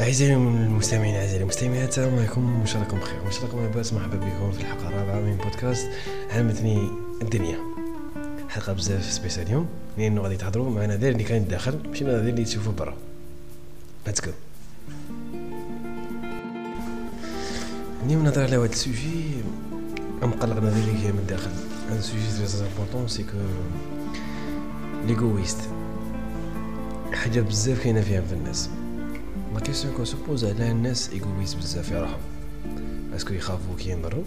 أعزائي المستمعين أعزائي المستمعات السلام عليكم. الله راكم بخير. الله راكم لاباس مرحبا بكم في الحلقة الرابعة من بودكاست علمتني الدنيا. حلقة بزاف spéciale اليوم. لأنه غادي تهضروا؟ مع نادر اللي كاين داخل. ماشي نادر اللي تشوفوا برا. let's go اليوم نهضر على واحد ال sujet مقلق نادر اللي هي من الداخل. هذا ال sujet très important c'est que l'égoïste حاجة بزاف كاينة فيها في الناس. question qu'on se pose على الناس égoïste بزاف في روحهم est-ce que يخافوا كي ينضروا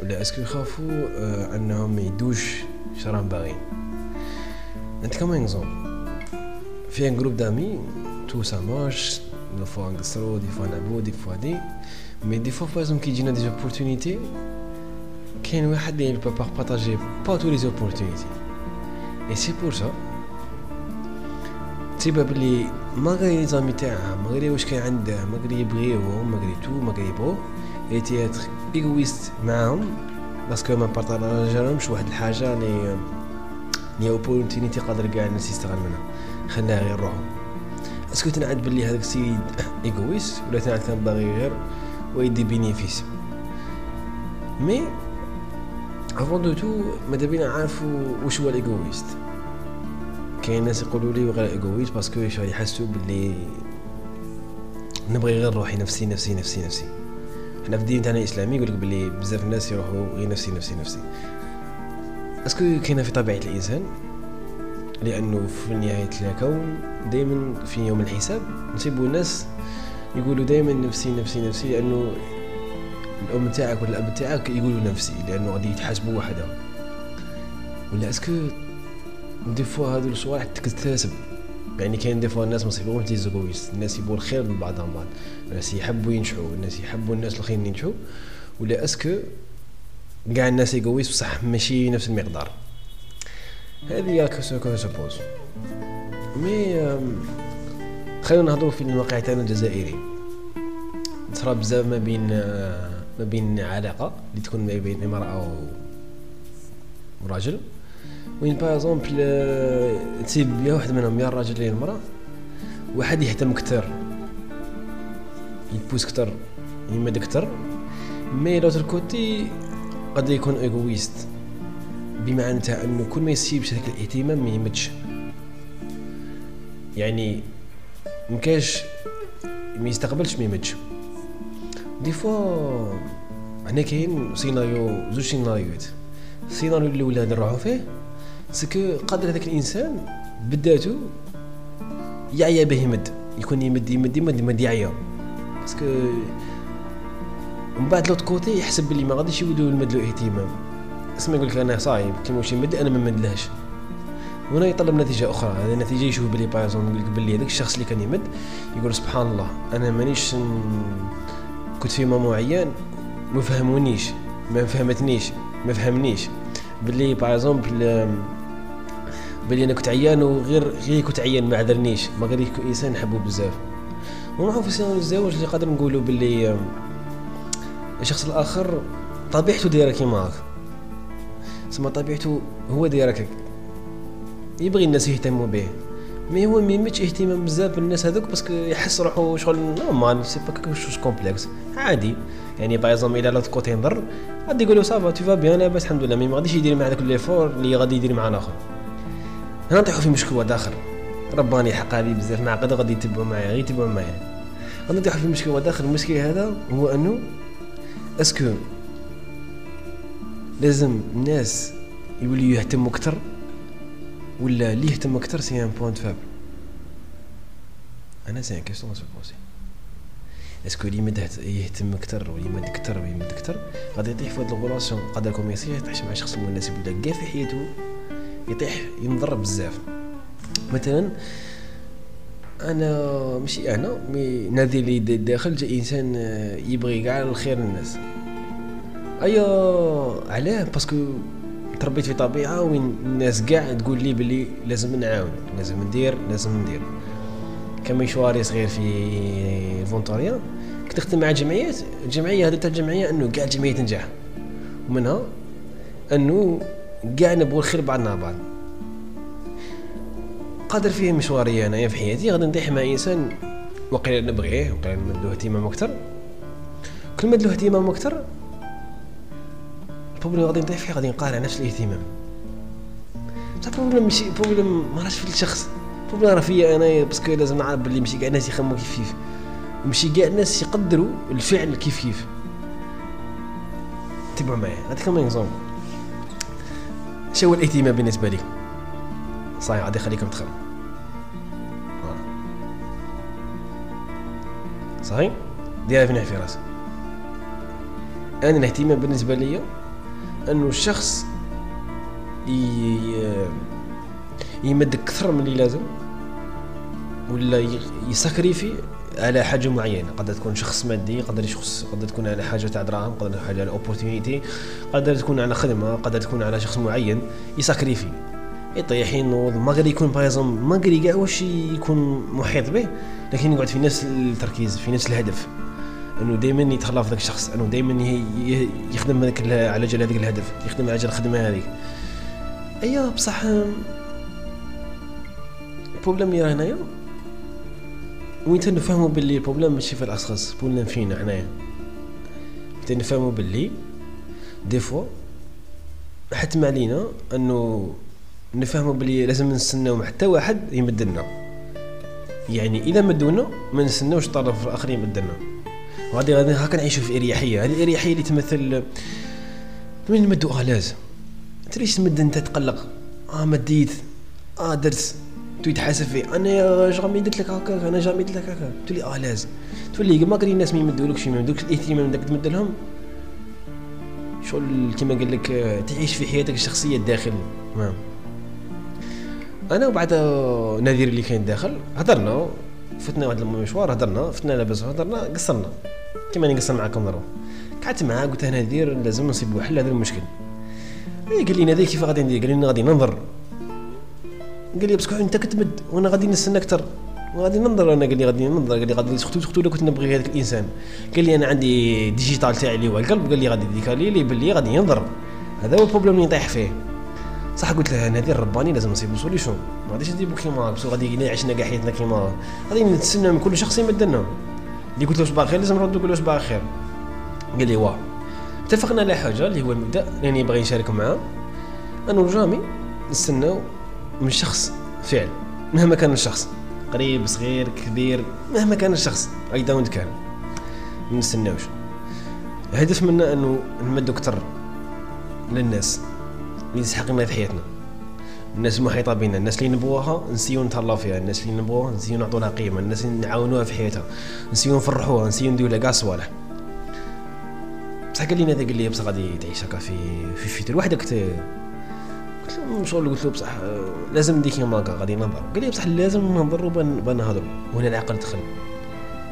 ولا est-ce que يخافوا آه انهم يدوش شراهم باغيين انت كما exemple في un groupe d'amis tout ça marche des fois نقصرو des fois نلعبو des fois دي مي des fois بازم كي يجينا des opportunités كاين واحد اللي با بارطاجي با تو لي زوبورتونيتي اي سي بور سا تيبا بلي ما غير زامي تاعها ما غير واش كاين عنده ما غير يبغيوهم ما غير تو ما غير يبغوه اي تياتر ايغويست معاهم باسكو ما بارطاجالهمش واحد الحاجة لي لي اوبورتونيتي قادر كاع الناس يستغل منها. خلاها غير روحهم اسكو تنعد بلي هذاك السيد ايغويست ولا تنعد كان باغي غير ويدي bénéfice mais avant de tout ماذا بينا عارفوا واش هو ال égoïste؟ كاين ناس يقولوا لي غير égoïste parce que يحسوا باللي نبغي غير روحي نفسي نفسي نفسي نفسي. حنا في الدين تاعنا الإسلامي يقول لك باللي بزاف الناس يروحوا غير نفسي نفسي نفسي. est-ce que كاينة في طبيعة الإنسان؟ لأنه في نهاية الكون دائما في يوم الحساب نصيبوا الناس يقولوا دائما نفسي نفسي نفسي لأنه الأم تاعك ولا الأب تاعك يقولوا نفسي لأنه غادي يتحاسبوا وحدهم. ولا est-ce que des fois هادو الصوالح تكتسب يعني كاين des fois الناس ما يصيبوهمش des égoïstes الناس يبغوا الخير لبعضهم بعض الناس يحبوا ينجحوا. الناس يحبوا الناس الآخرين ينجحوا. ولا est-ce que كاع الناس égoïste بصح ماشي نفس المقدار؟ هذه que qu'on se pose mais خلينا نهضروا في الواقع تاعنا الجزائري. تصرا بزاف ما بين ما بين علاقة اللي تكون ما بين امرأة وراجل وين par exemple تسيب يا واحد منهم يا الراجل يا المرأة واحد يهتم كتر. يبوس كتر يمد كتر. mais l'autre côté قد يكون égoïste بمعنى تاع إنه كل ما يسيبش هذاك الاهتمام ما يمدش. يعني مكاش ما يستقبلش ما يمدش. des fois هنا كاين سيناريو زوج سيناريوهات. السيناريو الاولى نروحو فيه est-ce que قادر هذاك الإنسان بداتو يعيا به يمد يكون يمد يمد يمد يمد يعيا. parce que من بعد l'autre côté يحسب بلي ما غاديش يولو يمد له اهتمام. اسمع يقول لك أنا صايب كيما واش يمد أنا ما نمدلهاش هنا يطلب نتيجة أخرى هذه النتيجه يشوف بلي بايزون يقول لك بلي هذاك الشخص اللي كان يمد يقول سبحان الله أنا مانيش كنت في moment معين ما فهمونيش ما فهمتنيش ما فهمنيش. بلي باغ بلي أنا كنت عيان وغير غير كنت عيان ما عذرنيش. ما غير إنسان نحبو بزاف. ونروحو في سيناريو الزواج اللي قادر نقولوا بلي الشخص الآخر طبيعته دايرة كيما هاك. سما طبيعته هو دايرك يبغي الناس يهتموا به mais هو ما يمدش اهتمام بزاف بالناس هذوك parce que يحس روحو شغل normal c'est pas quelque chose complexe عادي. يعني par exemple إلى l'autre côté نضر غادي يقول له ça va tout va bien لاباس الحمد لله. mais ما غاديش يدير مع داك l'effort اللي غادي يدير مع الآخر. هنا نطيحو في مشكل واحد آخر. رباني حق هذه بزاف معقده غادي يتبعوا معايا غير يتبعوا معايا. غادي نطيحو في مشكل واحد آخر. المشكل هذا هو أنه est-ce que لازم الناس يوليو يهتموا أكثر ولا اللي يهتم أكثر c'est un point faible. أنا c'est une question se poser. est-ce que اللي يمد يهتم أكثر ويمد أكثر ويمد أكثر غادي يطيح في هاد ال relation. ما يصير يطيح مع شخص مناسب ولا كاع في حياته. يطيح ينضر بزاف. مثلا أنا ماشي أنا mais نادر اللي داخل جا إنسان يبغي كاع الخير للناس. ايا علاه؟ parce que تربيت في طبيعة وين الناس كاع تقول لي بلي لازم نعاون لازم ندير لازم ندير. كمشواري صغير في ال volontariat كنت نخدم مع جمعيات الجمعيه هذه تاع الجمعية أنه كاع الجمعية تنجح. ومنها أنه كاع نبغوا الخير بعضنا بعض قادر فيه مشواري انايا في حياتي غادي نطيح مع إنسان وقيل نبغيه وقيل نمدو اهتمام أكثر. كل ما له اهتمام أكثر ال problème غادي نطيح فيه غادي نقارع نفس الاهتمام. بصح ال problème ماشي ال problème ما راهش في الشخص. ال problème راه فيا انايا parce que لازم نعرف بلي ماشي كاع الناس يخمموا كيف كيف ماشي كاع الناس يقدروا الفعل كيف كيف. تبعوا معايا نعطيكم exemple شو هو الاهتمام بالنسبة لكم صحيح غادي يخليكم تخمم. صحيح؟ ديرها في في راسك أنا الاهتمام بالنسبة لي أنه الشخص يمد أكثر من اللي لازم ولا ي sacrifier على حاجة معينة. قد تكون شخص مادي قد شخص قد تكون على حاجة تاع دراهم قد تكون حاجة على opportunité قد تكون على خدمة قد تكون على شخص معين ي sacrifier يطيح ينوض ما قادر يكون بايزون ما قادر كاع واش يكون محيط به؟ لكن يقعد في نفس التركيز في نفس الهدف. إنه دائما يتخلى في ذاك الشخص إنه دائما يخدم على جال هذاك الهدف يخدم على جال الخدمة هذيك. ايوا بصح ال problème اللي هنايا وين تنفهموا باللي ال problème ماشي في الأشخاص؟ ال problème فينا حنايا تنفهموا باللي des fois حتم علينا أنه نفهموا باللي لازم نستناو حتى واحد يمدلنا. يعني اذا مدونا ما نستناوش الطرف الآخر يمدلنا. وغادي غادي هكا نعيشوا في إريحية. هذه الإريحية اللي تمثل وين نمدو آه لازم انت ليش تمد أنت تقلق. آه مديت. آه درت. تو يتحاسب فيه أنا jamais درت لك هكا أنا jamais درت لك هكا. تولي آه لازم. تولي ما كاين الناس ما يمدولكش ما يمدولكش الاهتمام داك تمد لهم. شغل كيما قال لك تعيش في حياتك الشخصية الداخل. نعم أنا وبعد نذير اللي كاين داخل هضرنا فتنا واحد المشوار هضرنا فتنا لاباس هضرنا قصرنا. كيما نقصر معاكم ضرب قعدت معاه قلت له نذير لازم نصيبوا حل هذا المشكل. اي قال لي نذير كيف غادي ندير؟ قال لي غادي ننظر. قال لي باسكو انت كتمد وأنا غادي نستنى أكثر وغادي ننظر أنا قال لي غادي ننظر قال لي غادي سختو سختو كنت نبغي هذاك الإنسان. قال لي أنا عندي ديجيتال تاعي اللي هو القلب قال لي غادي ديكالي لي باللي غادي ينظر. هذا هو البروبليم اللي نطيح فيه. صح قلت له نادي الرباني لازم نصيبو سوليسيون ما غاديش نديرو كيما بس غادي عشنا كاع حياتنا كيما. غادي نتسنى من كل شخص يمدلنا اللي قلت له صباح الخير لازم نردو له صباح الخير. قال لي واه اتفقنا على حاجة اللي هو المبدأ اللي باغي نشارك معاه. انه جامي نستناو. من شخص فعل مهما كان الشخص قريب صغير كبير مهما كان الشخص أي داونت كان. ما نستناوش الهدف منا أنه نمدو أكثر للناس اللي تستحقنا في حياتنا. الناس المحيطة بنا الناس اللي نبغوها نسيو نتهلاو فيها الناس اللي نبغوها نسيو نعطو لها قيمة الناس اللي نعاونوها في حياتها نسيو نفرحوها نسيو نديرو لها كاع صوالح. بصح قال لي هذا قال لي بصح غادي تعيش هكا في في فيتر وحدك. قلت له قلت له بصح لازم ندير كيما هكا غادي ننظر قال لي بصح لازم ننظروا بنهضروا وهنا العقل دخل.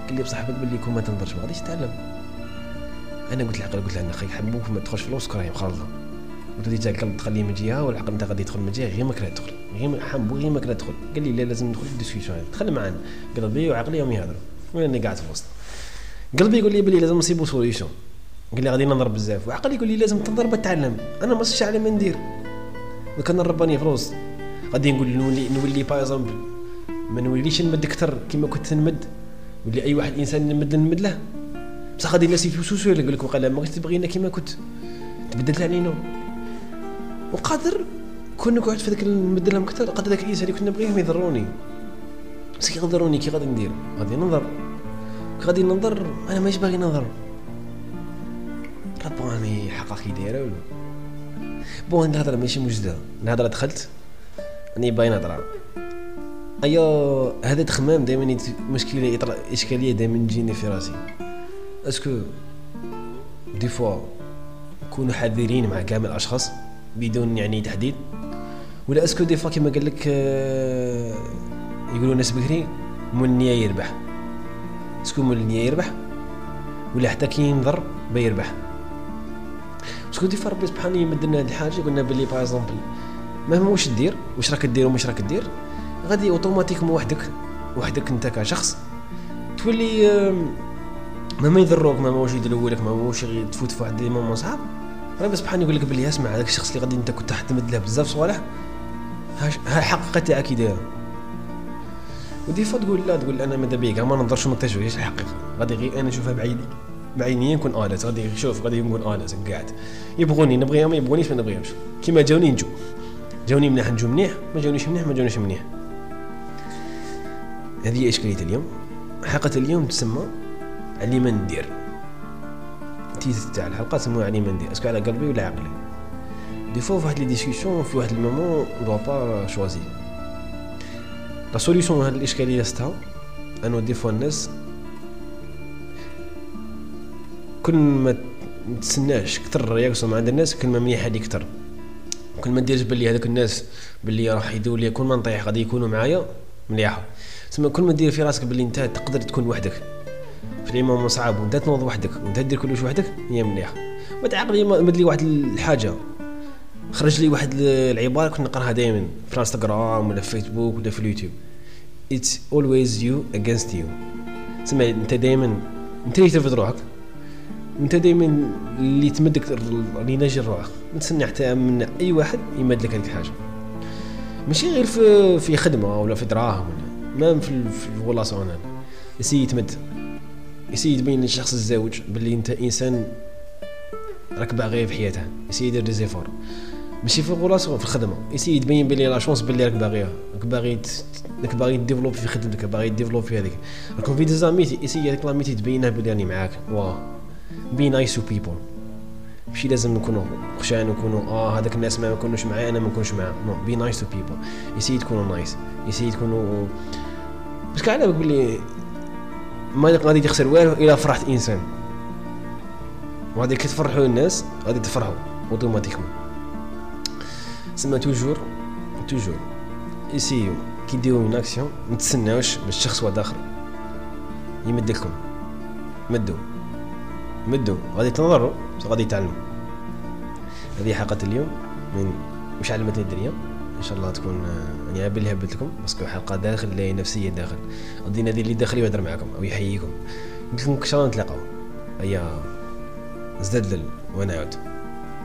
قال لي بصح باللي كون ما تنظرش ما غاديش تتعلم. أنا قلت العقل قلت له أنا خي حبوك ما تدخلش في الوسط راهي مخالطه قلت له القلب تخليه من جهة والعقل انت غادي يدخل من جهة غير ما كره تدخل غير حبو غير ما كره تدخل قال لي لا لازم ندخل في ال discussion دخل معانا. قلبي وعقلي يوم يهضروا. وأنا قاعد في الوسط. قلبي يقول لي بلي لازم نصيبوا solution قال لي غادي نضرب بزاف. وعقلي يقول لي لازم تضرب تتعلم أنا ما صرتش على ما ندير. كان رباني في الوسط غادي نقول نولي نولي par exemple ما نوليش نمد أكثر كما كنت نمد. ولي أي واحد إنسان نمد نمد له. بصح غادي الناس يفوسوا يقول لك وقال ما تبغينا كما كنت. تبدلت علينا وقادر كون نقعد في ذاك نمد لهم أكثر قادر ذاك الإنسان اللي كنت نبغيهم يضروني. بس كي يضروني كي غادي ندير؟ غادي ننظر. كي غادي ننظر أنا مانيش باغي ننظر. راني حقا كي دايره ولا؟ بون الهضرة ماشي مجدة الهضره دخلت راني باغي نهضر ايا هذا تخمام دائما مشكلة إشكالية دائما تجيني في راسي. est-ce que des fois نكونوا حذرين مع كامل الأشخاص بدون يعني تحديد. ولا est-ce que des fois كيما قال لك آه، يقولوا الناس بكري مول النية يربح. est-ce que مول النية يربح ولا حتى كي ينظر بيربح. est-ce que des fois ربي سبحانه يمد لنا هذه الحاجة قلنا بلي par exemple مهما واش دير واش راك دير وماش راك دير غادي اوتوماتيكمون وحدك وحدك انت كشخص تولي مهما يضروك مهما واش يدلوا لك مهما واش تفوت في واحد دي مومون صعاب ربي سبحانه يقول لك بلي اسمع هذاك الشخص اللي غادي انت كنت تعتمد له بزاف صوالح ها الحقيقة تاعك دايره ودي فوا تقول لا تقول أنا ماذا بيك ما ننظرش ما نكتشفش الحقيقة غادي غير أنا نشوفها بعيني. بعيني نكون اليت غادي شوف غادي نكون اليت قاعد. يبغوني نبغيهم ما يبغونيش ما نبغيهمش. كيما جاوني نجو. جاوني مليح نجو مليح ما جاونيش مليح ما جاونيش مليح هذه هي اشكاليه اليوم؟ حلقة اليوم تسمى علي ما ندير. تيتر تاع الحلقة تسمى علي ما ندير. أسكو على قلبي ولا عقلي؟ دي فوا فواحد لي ديسكسيون في واحد المومون دو با شوازي لا سوليسيون هاد الاشكاليه ستها انو دي فوا الناس كل ما تسناش كثر réaction عند الناس كل ما مليح هذه كثر كل ما ديرش باللي هذوك الناس باللي راح يدور لي كل ما نطيح غادي يكونوا معايا مليحة. تسمى كل ما دير في راسك باللي انت تقدر تكون وحدك. في les moments صعاب وانت تنوض وحدك وانت دير كلش وحدك هي مليحة. ما تعقلي مد لي واحد الحاجة. خرج لي واحد العبارة كنت نقراها دائما في انستغرام ولا في فيسبوك ولا في اليوتيوب. It's always you against you. تسمى انت دائما انت اللي ترفض روحك؟ انت دائما اللي تمدك اللي ناجي روحك ما تسنى حتى من أي واحد يمد لك هذيك الحاجة. ماشي غير في في خدمة ولا في دراهم ولا ما في في الغلاصون هذا يسي يتمد يبين للشخص الزوج باللي انت إنسان راك باغي في حياته يسي يدير دي زيفور ماشي في الغلاصون في الخدمة. يسي يبين بلي لا شونس باللي راك باغيها. راك باغي راك باغي développer في خدمتك باغي développer في هذيك. راكم في des amitiés essaie هذيك l'amitié تبينها بلي راني معاك. واه be nice to people ماشي لازم نكونوا خشان نكونوا آه هذاك الناس ما يكونوش معايا أنا ما نكونش معاهم. no be nice to people essaie تكونوا nice essaie تكونوا بس على بلي ما غادي تخسر والو إلا فرحت إنسان. وغادي كي تفرحوا الناس غادي تفرحوا اوتوماتيكمون سما توجور توجور يسيو كي ديروا من اكسيون ما تسناوش من الشخص واحد اخر يمدلكم. مدوا مدوا غادي تنظروا بس غادي يتعلموا هذه حلقة اليوم من مش علمتني الدنيا. إن شاء الله تكون يعني عبالي اللي هبت لكم باسكو حلقة داخل لا نفسية داخل. غادي نادي اللي داخل يهضر معكم أو يحييكم. قلت لكم الله نتلاقاو. هيا زداد وأنا عود